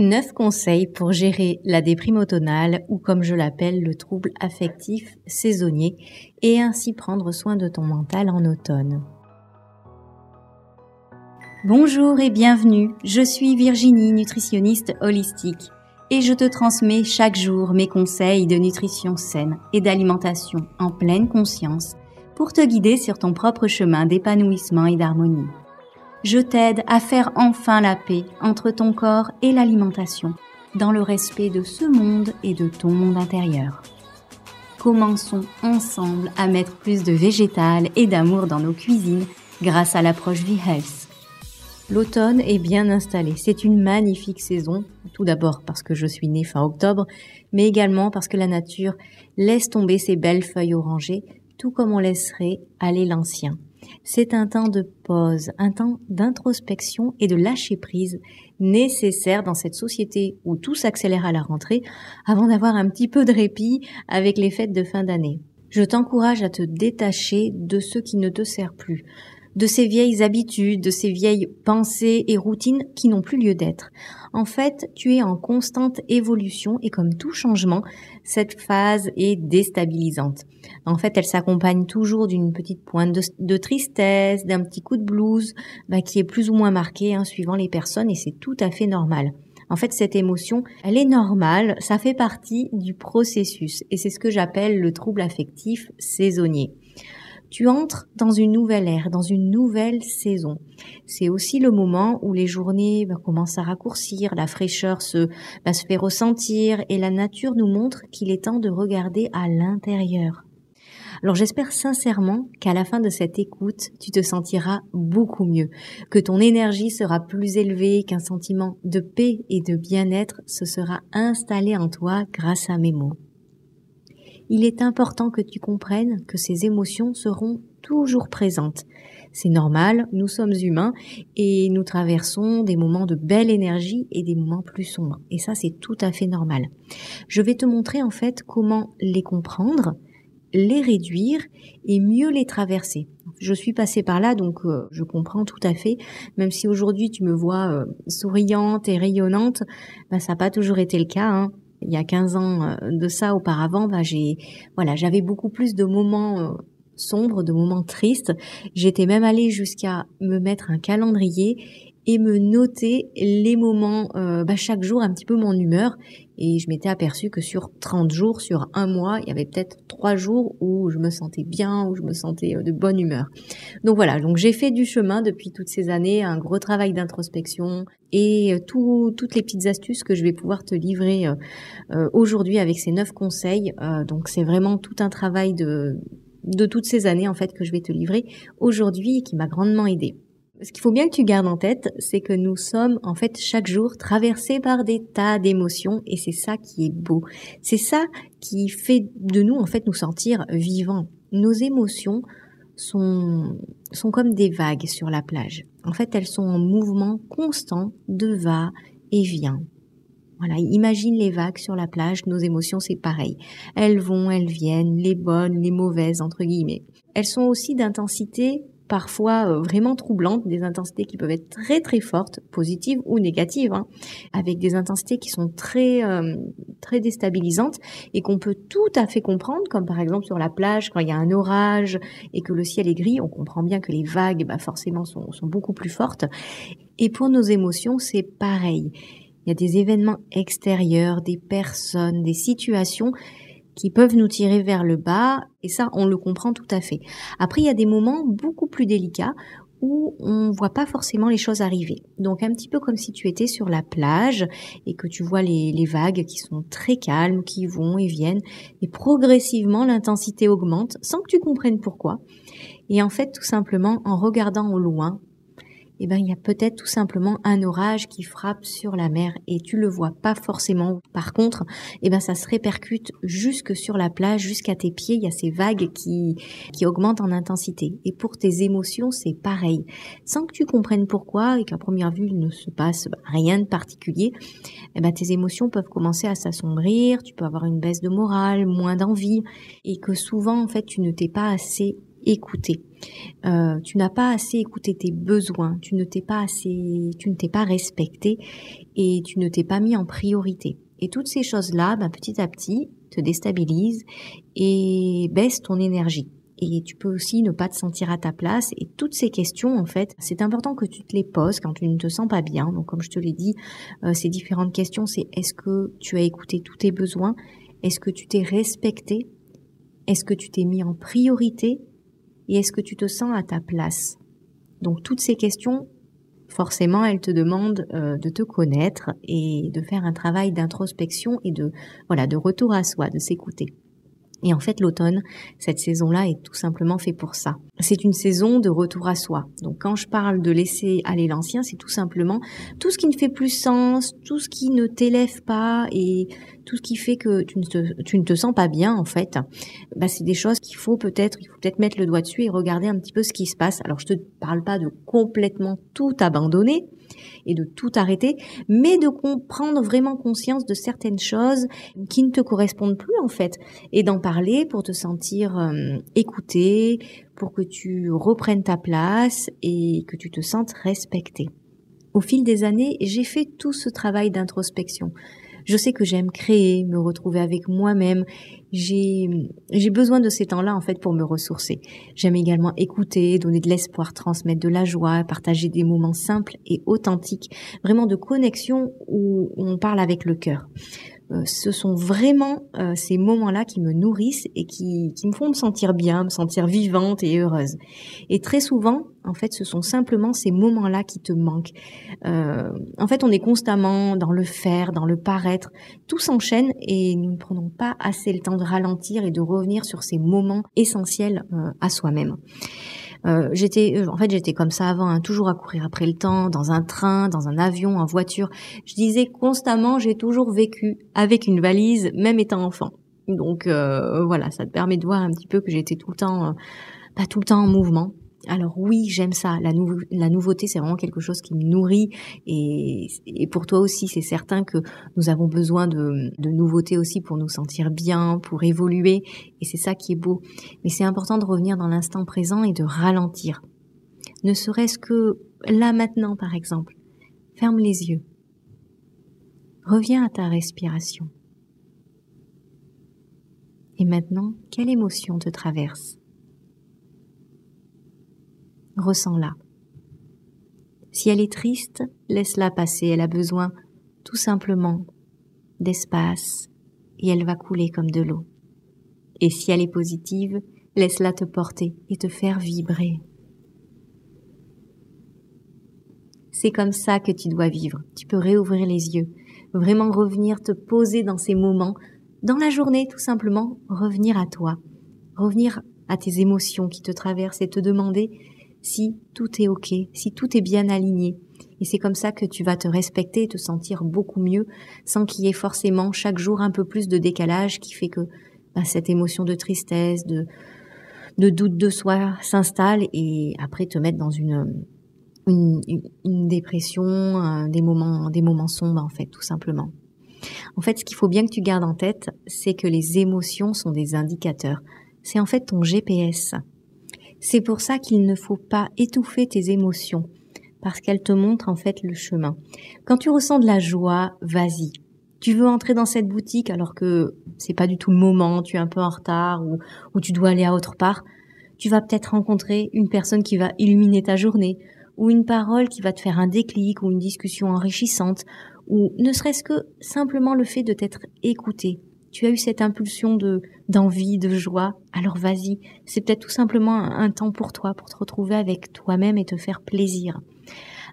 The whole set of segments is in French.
9 conseils pour gérer la déprime automnale ou comme je l'appelle le trouble affectif saisonnier et ainsi prendre soin de ton mental en automne. Bonjour et bienvenue, je suis Virginie, nutritionniste holistique et je te transmets chaque jour mes conseils de nutrition saine et d'alimentation en pleine conscience pour te guider sur ton propre chemin d'épanouissement et d'harmonie je t'aide à faire enfin la paix entre ton corps et l'alimentation, dans le respect de ce monde et de ton monde intérieur. Commençons ensemble à mettre plus de végétal et d'amour dans nos cuisines grâce à l'approche V-Health. L'automne est bien installé. C'est une magnifique saison, tout d'abord parce que je suis née fin octobre, mais également parce que la nature laisse tomber ses belles feuilles orangées, tout comme on laisserait aller l'ancien. C'est un temps de pause, un temps d'introspection et de lâcher prise nécessaire dans cette société où tout s'accélère à la rentrée avant d'avoir un petit peu de répit avec les fêtes de fin d'année. Je t'encourage à te détacher de ce qui ne te sert plus, de ces vieilles habitudes, de ces vieilles pensées et routines qui n'ont plus lieu d'être. En fait, tu es en constante évolution et comme tout changement, cette phase est déstabilisante. En fait, elle s'accompagne toujours d'une petite pointe de, tristesse, d'un petit coup de blues, bah, qui est plus ou moins marqué hein, suivant les personnes et c'est tout à fait normal. En fait, cette émotion, elle est normale, ça fait partie du processus et c'est ce que j'appelle le trouble affectif saisonnier tu entres dans une nouvelle ère, dans une nouvelle saison. C'est aussi le moment où les journées bah, commencent à raccourcir, la fraîcheur se, va se faire ressentir et la nature nous montre qu'il est temps de regarder à l'intérieur. Alors j'espère sincèrement qu'à la fin de cette écoute, tu te sentiras beaucoup mieux, que ton énergie sera plus élevée, qu'un sentiment de paix et de bien-être se sera installé en toi grâce à mes mots il est important que tu comprennes que ces émotions seront toujours présentes. C'est normal, nous sommes humains et nous traversons des moments de belle énergie et des moments plus sombres. Et ça, c'est tout à fait normal. Je vais te montrer en fait comment les comprendre, les réduire et mieux les traverser. Je suis passée par là, donc euh, je comprends tout à fait. Même si aujourd'hui tu me vois euh, souriante et rayonnante, bah, ça n'a pas toujours été le cas. Hein il y a 15 ans euh, de ça auparavant, bah, j'ai voilà, j'avais beaucoup plus de moments euh, sombres, de moments tristes. J'étais même allée jusqu'à me mettre un calendrier et me noter les moments euh, bah, chaque jour un petit peu mon humeur et je m'étais aperçue que sur 30 jours, sur un mois, il y avait peut-être trois jours où je me sentais bien, où je me sentais de bonne humeur. Donc voilà, donc j'ai fait du chemin depuis toutes ces années, un gros travail d'introspection et toutes les petites astuces que je vais pouvoir te livrer aujourd'hui avec ces neuf conseils. donc c'est vraiment tout un travail de de toutes ces années en fait que je vais te livrer aujourd'hui et qui m'a grandement aidé. Ce qu'il faut bien que tu gardes en tête, c'est que nous sommes en fait chaque jour traversés par des tas d'émotions et c'est ça qui est beau. C'est ça qui fait de nous en fait nous sentir vivants. Nos émotions sont, sont comme des vagues sur la plage. En fait, elles sont en mouvement constant de va et vient. Voilà, imagine les vagues sur la plage, nos émotions c'est pareil. Elles vont, elles viennent, les bonnes, les mauvaises entre guillemets. Elles sont aussi d'intensité parfois euh, vraiment troublantes, des intensités qui peuvent être très très fortes, positives ou négatives, hein, avec des intensités qui sont très euh, très déstabilisantes et qu'on peut tout à fait comprendre, comme par exemple sur la plage quand il y a un orage et que le ciel est gris, on comprend bien que les vagues, bah, forcément, sont, sont beaucoup plus fortes. Et pour nos émotions, c'est pareil. Il y a des événements extérieurs, des personnes, des situations qui peuvent nous tirer vers le bas, et ça, on le comprend tout à fait. Après, il y a des moments beaucoup plus délicats où on voit pas forcément les choses arriver. Donc un petit peu comme si tu étais sur la plage et que tu vois les, les vagues qui sont très calmes, qui vont et viennent, et progressivement l'intensité augmente sans que tu comprennes pourquoi. Et en fait, tout simplement, en regardant au loin, eh ben, il y a peut-être tout simplement un orage qui frappe sur la mer et tu le vois pas forcément. Par contre, eh ben, ça se répercute jusque sur la plage, jusqu'à tes pieds. Il y a ces vagues qui, qui augmentent en intensité. Et pour tes émotions, c'est pareil. Sans que tu comprennes pourquoi et qu'à première vue, il ne se passe rien de particulier, eh ben, tes émotions peuvent commencer à s'assombrir. Tu peux avoir une baisse de morale, moins d'envie et que souvent, en fait, tu ne t'es pas assez écouté. Euh, tu n'as pas assez écouté tes besoins, tu ne t'es pas assez, tu ne t'es pas respecté et tu ne t'es pas mis en priorité. Et toutes ces choses-là, ben, petit à petit, te déstabilisent et baissent ton énergie et tu peux aussi ne pas te sentir à ta place. Et toutes ces questions, en fait, c'est important que tu te les poses quand tu ne te sens pas bien. Donc, comme je te l'ai dit, euh, ces différentes questions, c'est est-ce que tu as écouté tous tes besoins? Est-ce que tu t'es respecté? Est-ce que tu t'es mis en priorité? Et est-ce que tu te sens à ta place? Donc, toutes ces questions, forcément, elles te demandent euh, de te connaître et de faire un travail d'introspection et de, voilà, de retour à soi, de s'écouter. Et en fait, l'automne, cette saison-là est tout simplement fait pour ça. C'est une saison de retour à soi. Donc quand je parle de laisser aller l'ancien, c'est tout simplement tout ce qui ne fait plus sens, tout ce qui ne t'élève pas et tout ce qui fait que tu ne te, sens pas bien en fait. Bah, c'est des choses qu'il faut peut-être, il faut peut-être mettre le doigt dessus et regarder un petit peu ce qui se passe. Alors je te parle pas de complètement tout abandonner, et de tout arrêter, mais de prendre vraiment conscience de certaines choses qui ne te correspondent plus en fait, et d'en parler pour te sentir euh, écouté, pour que tu reprennes ta place et que tu te sentes respecté. Au fil des années, j'ai fait tout ce travail d'introspection. Je sais que j'aime créer, me retrouver avec moi-même. J'ai, j'ai besoin de ces temps-là, en fait, pour me ressourcer. J'aime également écouter, donner de l'espoir, transmettre de la joie, partager des moments simples et authentiques, vraiment de connexion où on parle avec le cœur. Euh, ce sont vraiment euh, ces moments-là qui me nourrissent et qui, qui me font me sentir bien, me sentir vivante et heureuse. Et très souvent, en fait, ce sont simplement ces moments-là qui te manquent. Euh, en fait, on est constamment dans le faire, dans le paraître. Tout s'enchaîne et nous ne prenons pas assez le temps de ralentir et de revenir sur ces moments essentiels à soi-même. Euh, j'étais, euh, en fait, j'étais comme ça avant, hein, toujours à courir après le temps, dans un train, dans un avion, en voiture. Je disais constamment, j'ai toujours vécu avec une valise, même étant enfant. Donc euh, voilà, ça te permet de voir un petit peu que j'étais tout le temps, pas tout le temps en mouvement. Alors oui, j'aime ça. La, nouveauté, c'est vraiment quelque chose qui me nourrit. Et, et pour toi aussi, c'est certain que nous avons besoin de, de nouveautés aussi pour nous sentir bien, pour évoluer. Et c'est ça qui est beau. Mais c'est important de revenir dans l'instant présent et de ralentir. Ne serait-ce que là maintenant, par exemple. Ferme les yeux. Reviens à ta respiration. Et maintenant, quelle émotion te traverse? Ressens-la. Si elle est triste, laisse-la passer, elle a besoin tout simplement d'espace et elle va couler comme de l'eau. Et si elle est positive, laisse-la te porter et te faire vibrer. C'est comme ça que tu dois vivre. Tu peux réouvrir les yeux, vraiment revenir te poser dans ces moments, dans la journée tout simplement, revenir à toi, revenir à tes émotions qui te traversent et te demander si tout est OK, si tout est bien aligné. Et c'est comme ça que tu vas te respecter et te sentir beaucoup mieux sans qu'il y ait forcément chaque jour un peu plus de décalage qui fait que bah, cette émotion de tristesse, de, doute de soi s'installe et après te mettre dans une, dépression, moments, des moments sombres en fait, tout simplement. En fait, ce qu'il faut bien que tu gardes en tête, c'est que les émotions sont des indicateurs. C'est en fait ton GPS. C'est pour ça qu'il ne faut pas étouffer tes émotions, parce qu'elles te montrent en fait le chemin. Quand tu ressens de la joie, vas-y. Tu veux entrer dans cette boutique alors que c'est pas du tout le moment, tu es un peu en retard ou, ou tu dois aller à autre part. Tu vas peut-être rencontrer une personne qui va illuminer ta journée, ou une parole qui va te faire un déclic, ou une discussion enrichissante, ou ne serait-ce que simplement le fait de t'être écouté, tu as eu cette impulsion de d'envie, de joie, alors vas-y. C'est peut-être tout simplement un, temps pour toi, pour te retrouver avec toi-même et te faire plaisir.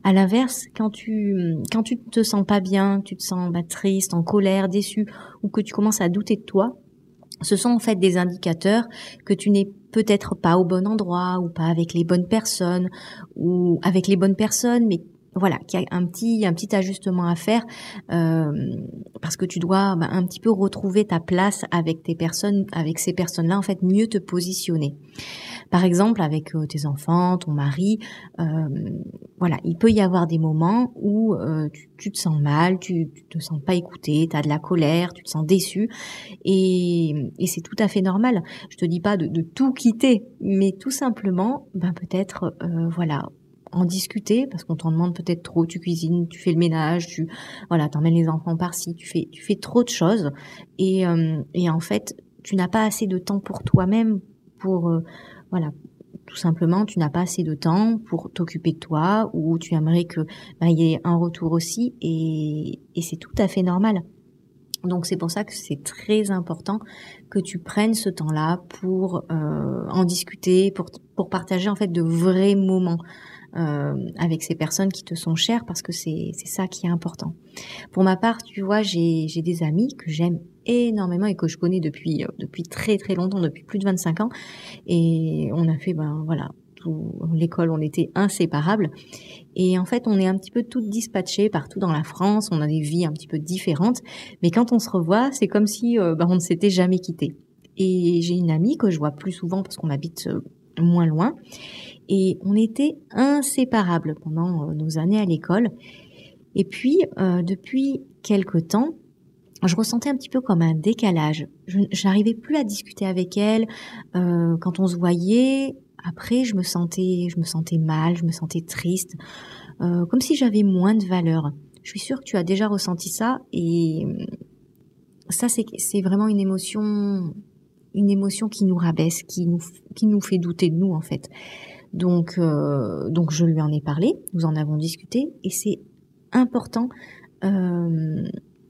À l'inverse, quand tu quand tu te sens pas bien, tu te sens bah, triste, en colère, déçu, ou que tu commences à douter de toi, ce sont en fait des indicateurs que tu n'es peut-être pas au bon endroit ou pas avec les bonnes personnes ou avec les bonnes personnes, mais voilà, qu'il y a un petit, ajustement à faire euh, parce que tu dois bah, un petit peu retrouver ta place avec tes personnes, avec ces personnes-là, en fait, mieux te positionner. Par exemple, avec euh, tes enfants, ton mari, euh, voilà, il peut y avoir des moments où tu, te sens mal, tu, tu te sens pas écouté, tu as de la colère, tu te sens déçu, et, et c'est tout à fait normal. Je te dis pas de, de tout quitter, mais tout simplement, ben peut-être, voilà, en discuter parce qu'on t'en demande peut-être trop, tu cuisines, tu fais le ménage, tu voilà, t'emmènes les enfants par-ci, tu fais tu fais trop de choses et euh, et en fait, tu n'as pas assez de temps pour toi-même pour euh, voilà, tout simplement, tu n'as pas assez de temps pour t'occuper de toi ou tu aimerais que il y ait un retour aussi et et c'est tout à fait normal. Donc c'est pour ça que c'est très important que tu prennes ce temps-là pour euh, en discuter, pour, pour partager en fait de vrais moments euh, avec ces personnes qui te sont chères parce que c'est ça qui est important. Pour ma part, tu vois, j'ai des amis que j'aime énormément et que je connais depuis euh, depuis très très longtemps, depuis plus de 25 ans et on a fait ben voilà, l'école, on était inséparables. Et en fait, on est un petit peu toutes dispatchées partout dans la France. On a des vies un petit peu différentes. Mais quand on se revoit, c'est comme si euh, ben, on ne s'était jamais quitté. Et j'ai une amie que je vois plus souvent parce qu'on habite moins loin. Et on était inséparables pendant euh, nos années à l'école. Et puis, euh, depuis quelque temps, je ressentais un petit peu comme un décalage. Je n'arrivais plus à discuter avec elle. Euh, quand on se voyait, après, je me sentais, je me sentais mal, je me sentais triste, comme si j'avais moins de valeur. Je suis sûre que tu as déjà ressenti ça et ça, c'est, c'est vraiment une émotion, une émotion qui nous rabaisse, qui nous, qui nous fait douter de nous en fait. Donc, euh, donc je lui en ai parlé, nous en avons discuté, et c'est important euh,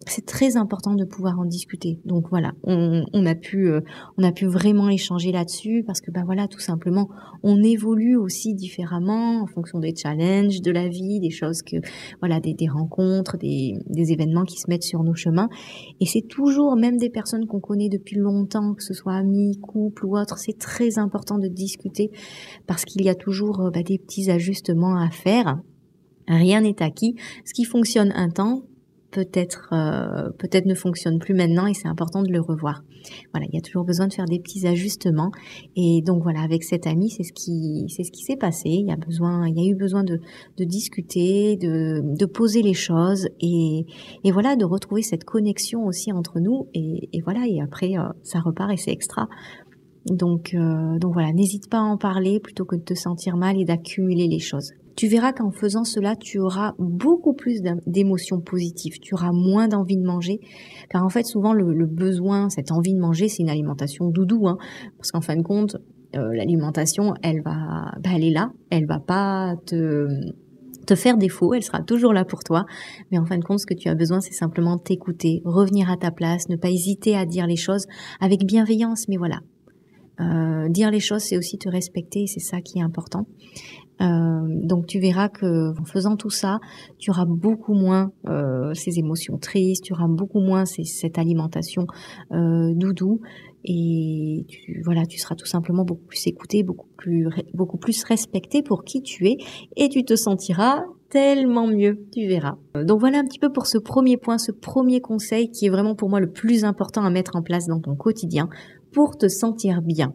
c'est très important de pouvoir en discuter. Donc voilà, on, a pu, euh, on a pu vraiment échanger là-dessus parce que bah voilà, tout simplement, on évolue aussi différemment en fonction des challenges de la vie, des choses que voilà, des, rencontres, des, des événements qui se mettent sur nos chemins. Et c'est toujours, même des personnes qu'on connaît depuis longtemps, que ce soit amis, couple ou autre, c'est très important de discuter parce qu'il y a toujours euh, bah, des petits ajustements à faire. Rien n'est acquis. Ce qui fonctionne un temps peut-être euh, peut-être ne fonctionne plus maintenant et c'est important de le revoir. Voilà, il y a toujours besoin de faire des petits ajustements et donc voilà, avec cet ami, c'est ce qui c'est ce qui s'est passé. Il y a besoin, il y a eu besoin de, discuter, de, poser les choses et, voilà, de retrouver cette connexion aussi entre nous et, et voilà et après euh, ça repart et c'est extra. Donc euh, donc voilà, n'hésite pas à en parler plutôt que de te sentir mal et d'accumuler les choses tu verras qu'en faisant cela, tu auras beaucoup plus d'émotions positives, tu auras moins d'envie de manger, car en fait souvent le, besoin, cette envie de manger, c'est une alimentation doudou, hein, parce qu'en fin de compte, euh, l'alimentation, elle va, bah, elle est là, elle va pas te te faire défaut, elle sera toujours là pour toi. Mais en fin de compte, ce que tu as besoin, c'est simplement t'écouter, revenir à ta place, ne pas hésiter à dire les choses avec bienveillance. Mais voilà, euh, dire les choses, c'est aussi te respecter, c'est ça qui est important. Euh, donc tu verras que en faisant tout ça, tu auras beaucoup moins euh, ces émotions tristes, tu auras beaucoup moins cette alimentation euh, doudou et tu, voilà, tu seras tout simplement beaucoup plus écouté, beaucoup plus beaucoup plus respecté pour qui tu es et tu te sentiras tellement mieux, tu verras. Donc voilà un petit peu pour ce premier point, ce premier conseil qui est vraiment pour moi le plus important à mettre en place dans ton quotidien pour te sentir bien.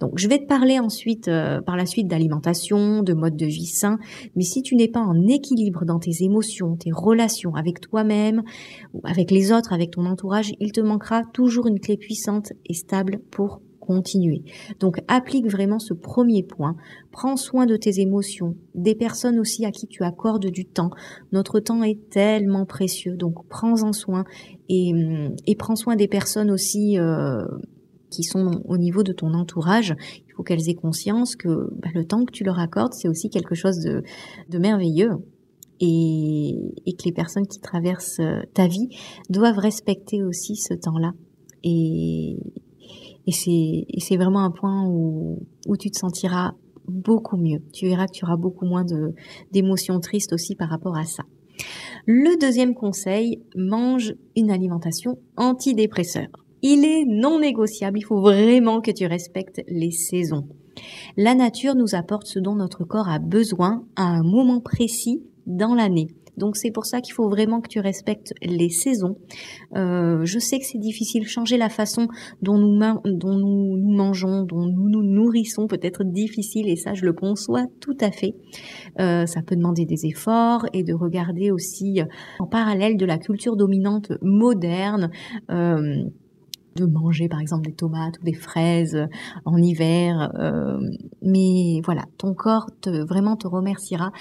Donc je vais te parler ensuite euh, par la suite d'alimentation, de mode de vie sain, mais si tu n'es pas en équilibre dans tes émotions, tes relations avec toi-même avec les autres, avec ton entourage, il te manquera toujours une clé puissante et stable pour continuer. Donc applique vraiment ce premier point. Prends soin de tes émotions, des personnes aussi à qui tu accordes du temps. Notre temps est tellement précieux, donc prends-en soin et, et prends soin des personnes aussi euh, qui sont au niveau de ton entourage, il faut qu'elles aient conscience que bah, le temps que tu leur accordes, c'est aussi quelque chose de, merveilleux. Et, que les personnes qui traversent euh, ta vie doivent respecter aussi ce temps-là. Et, et c'est vraiment un point où, où tu te sentiras beaucoup mieux. Tu verras que tu auras beaucoup moins d'émotions tristes aussi par rapport à ça. Le deuxième conseil, mange une alimentation antidépresseur. Il est non négociable, il faut vraiment que tu respectes les saisons. La nature nous apporte ce dont notre corps a besoin à un moment précis dans l'année. Donc c'est pour ça qu'il faut vraiment que tu respectes les saisons. Euh, je sais que c'est difficile, changer la façon dont nous, nous, mangeons, dont nous nous nourrissons peut être difficile et ça je le conçois tout à fait. Euh, ça peut demander des efforts et de regarder aussi en parallèle de la culture dominante moderne. Euh, de manger par exemple des tomates ou des fraises euh, en hiver. Euh, mais voilà, ton corps te, vraiment te remerciera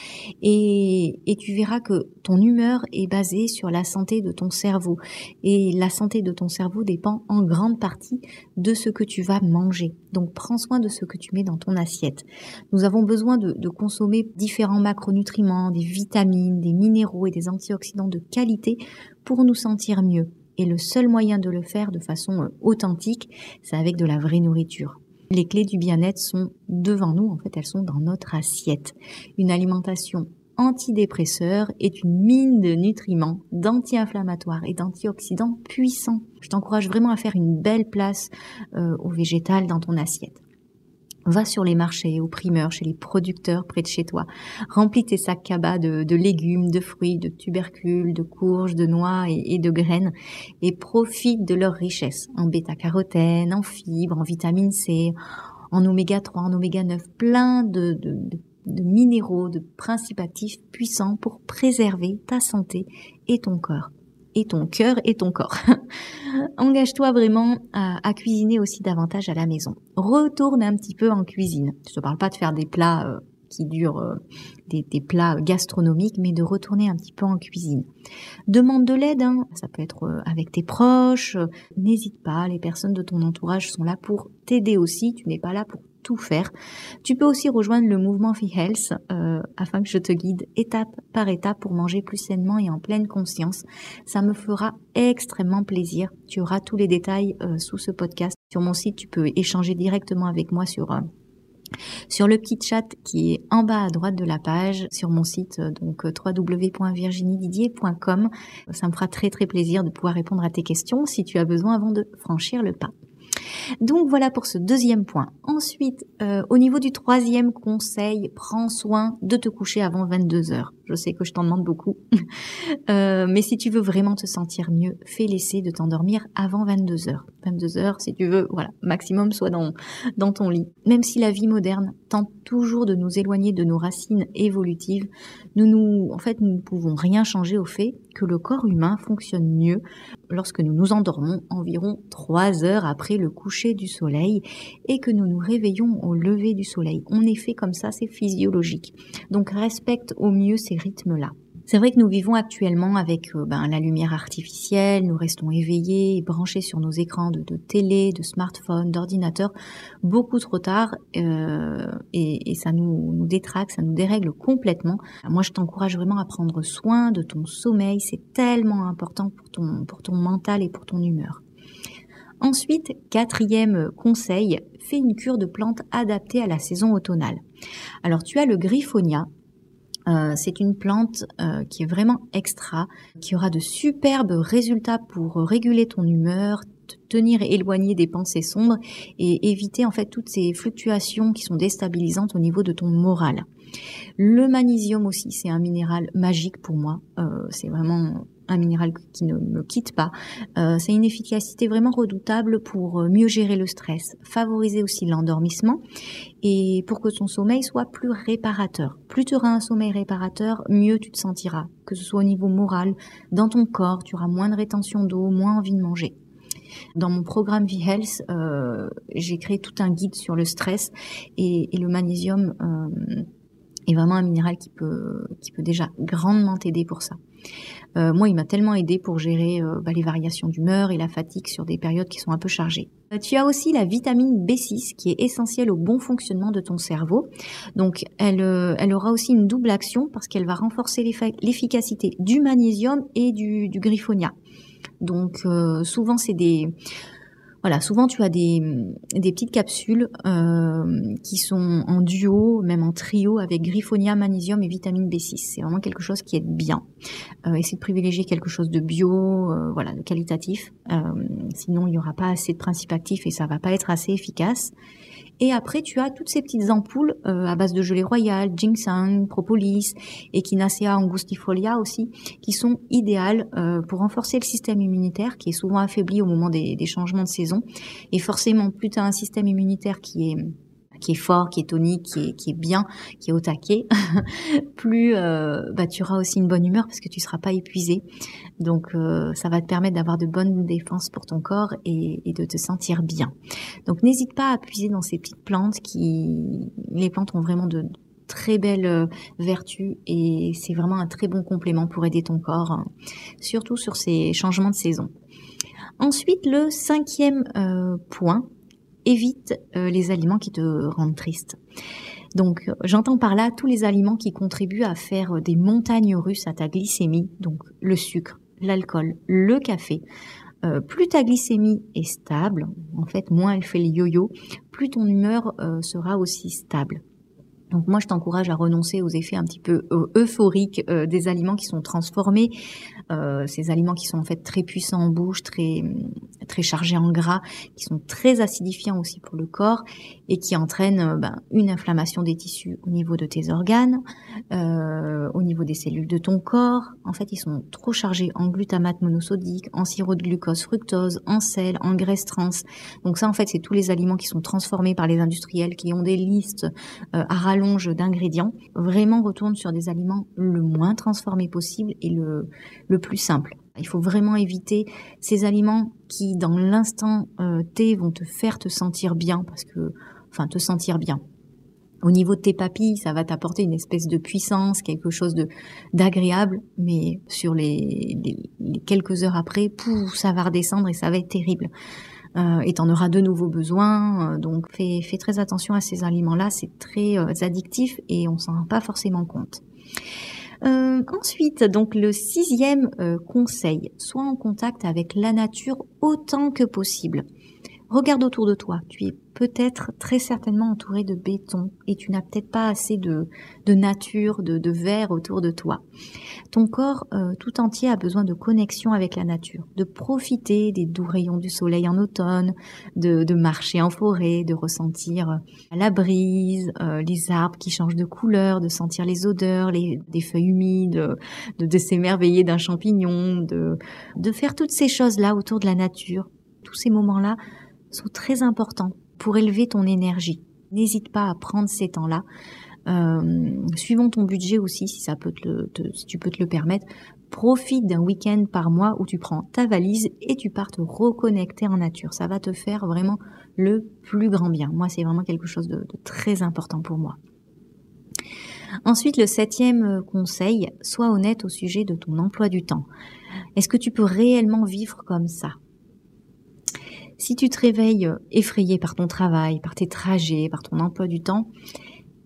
et, et tu verras que ton humeur est basée sur la santé de ton cerveau. Et la santé de ton cerveau dépend en grande partie de ce que tu vas manger. Donc prends soin de ce que tu mets dans ton assiette. Nous avons besoin de, de consommer différents macronutriments, des vitamines, des minéraux et des antioxydants de qualité pour nous sentir mieux. Et le seul moyen de le faire de façon euh, authentique, c'est avec de la vraie nourriture. Les clés du bien-être sont devant nous, en fait, elles sont dans notre assiette. Une alimentation antidépresseur est une mine de nutriments, d'anti-inflammatoires et d'antioxydants puissants. Je t'encourage vraiment à faire une belle place euh, au végétal dans ton assiette. Va sur les marchés, aux primeurs, chez les producteurs près de chez toi. Remplis tes sacs cabas de, légumes, de fruits, de tubercules, de courges, de noix et, de graines et profite de leur richesse en bêta-carotène, en fibres, en vitamine C, en oméga 3, en oméga 9, plein de, de minéraux, de principes actifs puissants pour préserver ta santé et ton corps et ton cœur et ton corps. Engage-toi vraiment à, cuisiner aussi davantage à la maison. Retourne un petit peu en cuisine. Je ne parle pas de faire des plats euh, qui durent, euh, des, plats gastronomiques, mais de retourner un petit peu en cuisine. Demande de l'aide, hein. ça peut être euh, avec tes proches. N'hésite pas, les personnes de ton entourage sont là pour t'aider aussi. Tu n'es pas là pour tout faire. Tu peux aussi rejoindre le mouvement Fee Health euh, afin que je te guide étape par étape pour manger plus sainement et en pleine conscience. Ça me fera extrêmement plaisir. Tu auras tous les détails euh, sous ce podcast. Sur mon site, tu peux échanger directement avec moi sur euh, sur le petit chat qui est en bas à droite de la page sur mon site donc www.virginiedidier.com. Ça me fera très très plaisir de pouvoir répondre à tes questions si tu as besoin avant de franchir le pas. Donc voilà pour ce deuxième point. Ensuite, euh, au niveau du troisième conseil, prends soin de te coucher avant 22 heures. Je sais que je t'en demande beaucoup. Euh, mais si tu veux vraiment te sentir mieux, fais l'essai de t'endormir avant 22 heures. 22 heures, si tu veux, voilà, maximum soit dans, dans ton lit. Même si la vie moderne tente toujours de nous éloigner de nos racines évolutives, nous, nous, en fait, nous ne pouvons rien changer au fait que le corps humain fonctionne mieux lorsque nous nous endormons environ 3 heures après le coucher du soleil et que nous nous réveillons au lever du soleil. On est fait comme ça, c'est physiologique. Donc respecte au mieux ces rythmes-là. C'est vrai que nous vivons actuellement avec euh, ben, la lumière artificielle, nous restons éveillés et branchés sur nos écrans de, télé, de smartphone, d'ordinateur beaucoup trop tard euh, et, ça nous, détraque, ça nous dérègle complètement. Moi, je t'encourage vraiment à prendre soin de ton sommeil, c'est tellement important pour ton, pour ton mental et pour ton humeur. Ensuite, quatrième conseil, fais une cure de plantes adaptée à la saison automnale. Alors tu as le griffonia, euh, c'est une plante euh, qui est vraiment extra, qui aura de superbes résultats pour réguler ton humeur, te tenir éloigné des pensées sombres et éviter en fait toutes ces fluctuations qui sont déstabilisantes au niveau de ton moral. Le magnésium aussi, c'est un minéral magique pour moi. Euh, c'est vraiment un minéral qui ne me quitte pas. Euh, c'est une efficacité vraiment redoutable pour euh, mieux gérer le stress, favoriser aussi l'endormissement et pour que ton sommeil soit plus réparateur. Plus tu auras un sommeil réparateur, mieux tu te sentiras, que ce soit au niveau moral, dans ton corps, tu auras moins de rétention d'eau, moins envie de manger. Dans mon programme V-Health, j'ai créé tout un guide sur le stress et, le magnésium est vraiment un minéral qui peut, déjà grandement t'aider pour ça. Euh, moi, il m'a tellement aidé pour gérer euh, bah, les variations d'humeur et la fatigue sur des périodes qui sont un peu chargées. Euh, tu as aussi la vitamine B6 qui est essentielle au bon fonctionnement de ton cerveau. Donc, elle, elle aura aussi une double action parce qu'elle va renforcer l'efficacité du magnésium et du, du griffonia. Donc, souvent, c'est des voilà, souvent tu as des, des petites capsules euh, qui sont en duo, même en trio, avec griffonia, magnésium et vitamine B6. C'est vraiment quelque chose qui est bien. Euh, essayer de privilégier quelque chose de bio, euh, voilà, de qualitatif. Euh, sinon, il n'y aura pas assez de principes actifs et ça va pas être assez efficace. Et après, tu as toutes ces petites ampoules euh, à base de gelée royale, ginseng, propolis, echinacea angustifolia aussi, qui sont idéales euh, pour renforcer le système immunitaire, qui est souvent affaibli au moment des, des changements de saison. Et forcément, plus tu un système immunitaire qui est qui est fort, qui est tonique, qui est, bien, qui est au taquet, plus euh, bah, tu auras aussi une bonne humeur parce que tu seras pas épuisé. Donc euh, ça va te permettre d'avoir de bonnes défenses pour ton corps et, de te sentir bien. Donc n'hésite pas à puiser dans ces petites plantes qui, les plantes ont vraiment de très belles euh, vertus et c'est vraiment un très bon complément pour aider ton corps, hein, surtout sur ces changements de saison. Ensuite, le cinquième point, évite euh, les aliments qui te rendent triste. Donc j'entends par là tous les aliments qui contribuent à faire des montagnes russes à ta glycémie, donc le sucre, l'alcool, le café. Euh, plus ta glycémie est stable, en fait moins elle fait le yo-yo, plus ton humeur euh, sera aussi stable. Donc moi, je t'encourage à renoncer aux effets un petit peu euh, euphoriques euh, des aliments qui sont transformés, euh, ces aliments qui sont en fait très puissants en bouche, très très chargés en gras, qui sont très acidifiants aussi pour le corps et qui entraînent ben, une inflammation des tissus au niveau de tes organes, au niveau des cellules de ton corps. En fait, ils sont trop chargés en glutamate monosodique, en sirop de glucose, fructose, en sel, en graisse trans. Donc ça, en fait, c'est tous les aliments qui sont transformés par les industriels, qui ont des listes à rallonge d'ingrédients, vraiment retourne sur des aliments le moins transformés possible et le, le plus simple. Il faut vraiment éviter ces aliments qui, dans l'instant euh, T, vont te faire te sentir bien, parce que, enfin, te sentir bien. Au niveau de tes papilles, ça va t'apporter une espèce de puissance, quelque chose de d'agréable, mais sur les, les, quelques heures après, pouf, ça va redescendre et ça va être terrible euh, et tu en auras de nouveaux besoins. Euh, donc fais, très attention à ces aliments-là, c'est très euh, addictif et on s'en rend pas forcément compte. Euh, ensuite, donc le sixième euh, conseil, sois en contact avec la nature autant que possible. Regarde autour de toi, tu es peut-être très certainement entouré de béton et tu n'as peut-être pas assez de, de nature, de, de verre autour de toi. Ton corps euh, tout entier a besoin de connexion avec la nature, de profiter des doux rayons du soleil en automne, de, de marcher en forêt, de ressentir euh, la brise, euh, les arbres qui changent de couleur, de sentir les odeurs, les, des feuilles humides, de, de s'émerveiller d'un champignon, de, de faire toutes ces choses-là autour de la nature. Tous ces moments-là sont très importants pour élever ton énergie. N'hésite pas à prendre ces temps-là. Euh, suivant ton budget aussi, si tu peux te le permettre, profite d'un week-end par mois où tu prends ta valise et tu pars te reconnecter en nature. Ça va te faire vraiment le plus grand bien. Moi, c'est vraiment quelque chose de, de très important pour moi. Ensuite, le septième conseil, sois honnête au sujet de ton emploi du temps. Est-ce que tu peux réellement vivre comme ça? Si tu te réveilles euh, effrayé par ton travail, par tes trajets, par ton emploi du temps,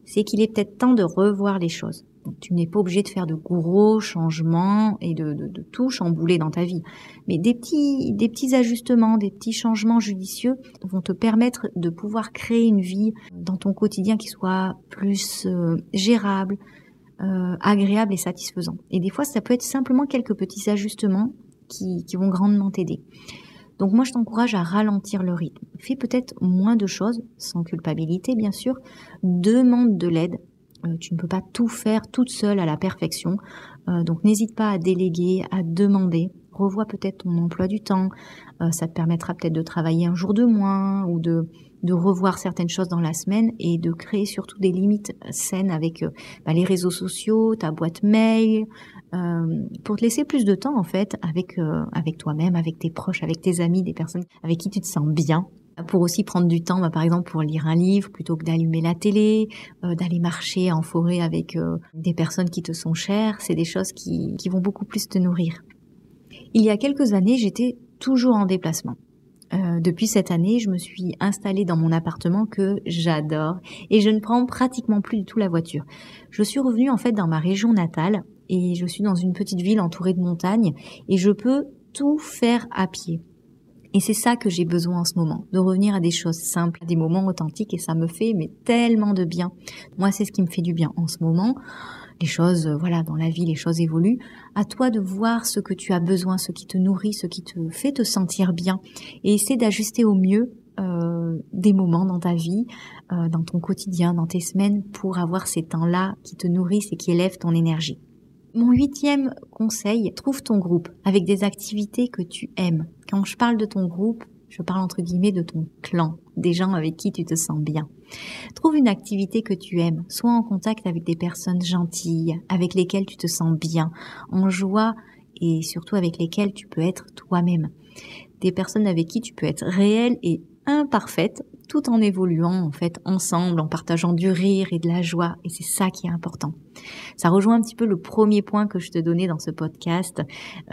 c'est qu'il est peut-être temps de revoir les choses. Tu n'es pas obligé de faire de gros changements et de, tout chambouler dans ta vie. Mais des petits, ajustements, des petits changements judicieux vont te permettre de pouvoir créer une vie dans ton quotidien qui soit plus euh, gérable, euh, agréable et satisfaisant. Et des fois, ça peut être simplement quelques petits ajustements qui vont grandement t'aider. Donc moi, je t'encourage à ralentir le rythme. Fais peut-être moins de choses, sans culpabilité bien sûr. Demande de l'aide. Euh, tu ne peux pas tout faire toute seule à la perfection. Euh, donc n'hésite pas à déléguer, à demander. Revois peut-être ton emploi du temps. Euh, ça te permettra peut-être de travailler un jour de moins ou de, revoir certaines choses dans la semaine et de créer surtout des limites saines avec euh, bah, les réseaux sociaux, ta boîte mail, euh, pour te laisser plus de temps en fait avec toi-même, avec tes proches, avec tes amis, des personnes avec qui tu te sens bien. Pour aussi prendre du temps, bah, par exemple, pour lire un livre plutôt que d'allumer la télé, d'aller marcher en forêt avec des personnes qui te sont chères, c'est des choses qui, qui vont beaucoup plus te nourrir. Il y a quelques années, j'étais toujours en déplacement. Euh, depuis cette année, je me suis installée dans mon appartement que j'adore et je ne prends pratiquement plus du tout la voiture. Je suis revenue en fait dans ma région natale et je suis dans une petite ville entourée de montagnes et je peux tout faire à pied. Et c'est ça que j'ai besoin en ce moment, de revenir à des choses simples, à des moments authentiques et ça me fait mais tellement de bien. Moi, c'est ce qui me fait du bien en ce moment. Les choses, voilà, dans la vie, les choses évoluent. À toi de voir ce que tu as besoin, ce qui te nourrit, ce qui te fait te sentir bien et essaie d'ajuster au mieux euh, des moments dans ta vie, euh, dans ton quotidien, dans tes semaines, pour avoir ces temps-là qui te nourrissent et qui élèvent ton énergie. Mon huitième conseil, trouve ton groupe avec des activités que tu aimes. Quand je parle de ton groupe, je parle entre guillemets de ton clan, des gens avec qui tu te sens bien. Trouve une activité que tu aimes, sois en contact avec des personnes gentilles, avec lesquelles tu te sens bien, en joie et surtout avec lesquelles tu peux être toi-même. Des personnes avec qui tu peux être réelle et imparfaite tout en évoluant en fait ensemble, en partageant du rire et de la joie. Et c'est ça qui est important. Ça rejoint un petit peu le premier point que je te donnais dans ce podcast,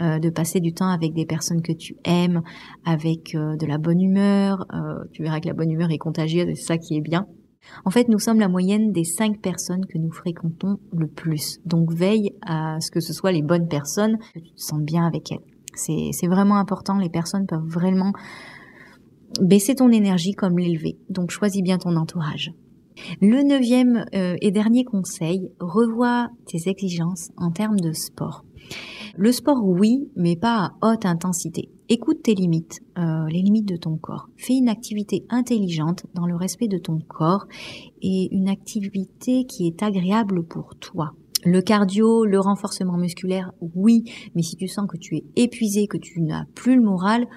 euh, de passer du temps avec des personnes que tu aimes, avec euh, de la bonne humeur. Euh, tu verras que la bonne humeur est contagieuse c'est ça qui est bien. En fait, nous sommes la moyenne des cinq personnes que nous fréquentons le plus. Donc veille à ce que ce soit les bonnes personnes, que tu te sentes bien avec elles. C'est vraiment important. Les personnes peuvent vraiment baisser ton énergie comme l'élever. Donc choisis bien ton entourage. Le neuvième euh, et dernier conseil, revois tes exigences en termes de sport. Le sport, oui, mais pas à haute intensité. Écoute tes limites, euh, les limites de ton corps. Fais une activité intelligente dans le respect de ton corps et une activité qui est agréable pour toi. Le cardio, le renforcement musculaire, oui, mais si tu sens que tu es épuisé, que tu n'as plus le moral,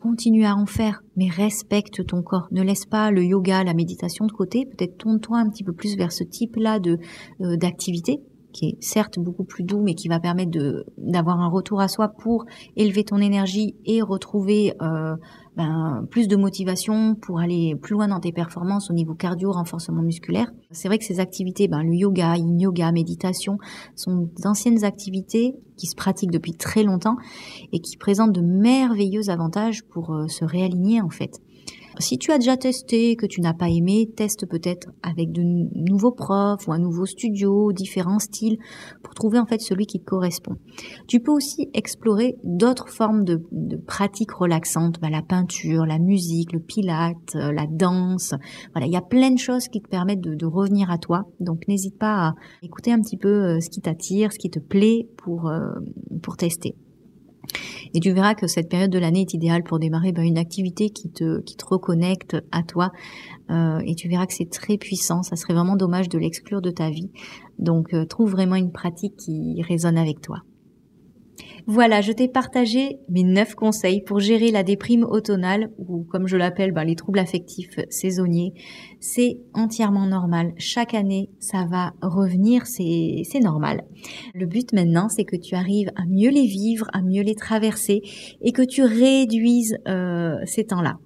Continue à en faire, mais respecte ton corps. Ne laisse pas le yoga, la méditation de côté. Peut-être tourne-toi un petit peu plus vers ce type-là de euh, d'activité qui est certes beaucoup plus doux, mais qui va permettre de d'avoir un retour à soi pour élever ton énergie et retrouver euh, ben, plus de motivation pour aller plus loin dans tes performances au niveau cardio, renforcement musculaire. C'est vrai que ces activités, ben, le yoga, yin yoga, méditation, sont d'anciennes activités qui se pratiquent depuis très longtemps et qui présentent de merveilleux avantages pour euh, se réaligner en fait. Si tu as déjà testé, que tu n'as pas aimé, teste peut-être avec de nouveaux profs ou un nouveau studio, différents styles, pour trouver en fait celui qui te correspond. Tu peux aussi explorer d'autres formes de, pratiques relaxantes, bah, la peinture, la musique, le pilate, euh, la danse. Voilà, il y a plein de choses qui te permettent de, revenir à toi. Donc n'hésite pas à écouter un petit peu euh, ce qui t'attire, ce qui te plaît pour, euh, pour tester. Et tu verras que cette période de l'année est idéale pour démarrer ben, une activité qui te, reconnecte à toi. Euh, et tu verras que c'est très puissant. Ça serait vraiment dommage de l'exclure de ta vie. Donc euh, trouve vraiment une pratique qui résonne avec toi. Voilà, je t'ai partagé mes neuf conseils pour gérer la déprime automnale ou comme je l'appelle, ben, les troubles affectifs saisonniers. C'est entièrement normal. Chaque année, ça va revenir, c'est normal. Le but maintenant, c'est que tu arrives à mieux les vivre, à mieux les traverser et que tu réduises euh, ces temps-là.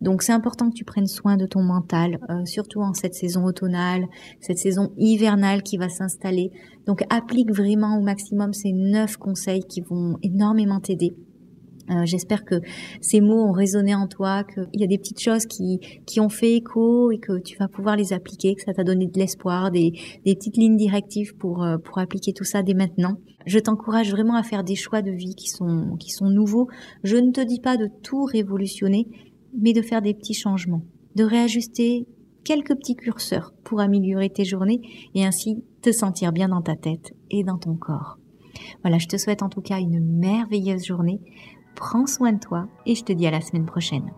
Donc c'est important que tu prennes soin de ton mental, euh, surtout en cette saison automnale, cette saison hivernale qui va s'installer. Donc applique vraiment au maximum ces neuf conseils qui vont énormément t'aider. Euh, j'espère que ces mots ont résonné en toi, qu'il y a des petites choses qui, qui ont fait écho et que tu vas pouvoir les appliquer, que ça t'a donné de l'espoir, des, des petites lignes directives pour, euh, pour appliquer tout ça dès maintenant. Je t'encourage vraiment à faire des choix de vie qui sont, qui sont nouveaux. Je ne te dis pas de tout révolutionner, mais de faire des petits changements, de réajuster quelques petits curseurs pour améliorer tes journées et ainsi te sentir bien dans ta tête et dans ton corps. Voilà, je te souhaite en tout cas une merveilleuse journée. Prends soin de toi et je te dis à la semaine prochaine.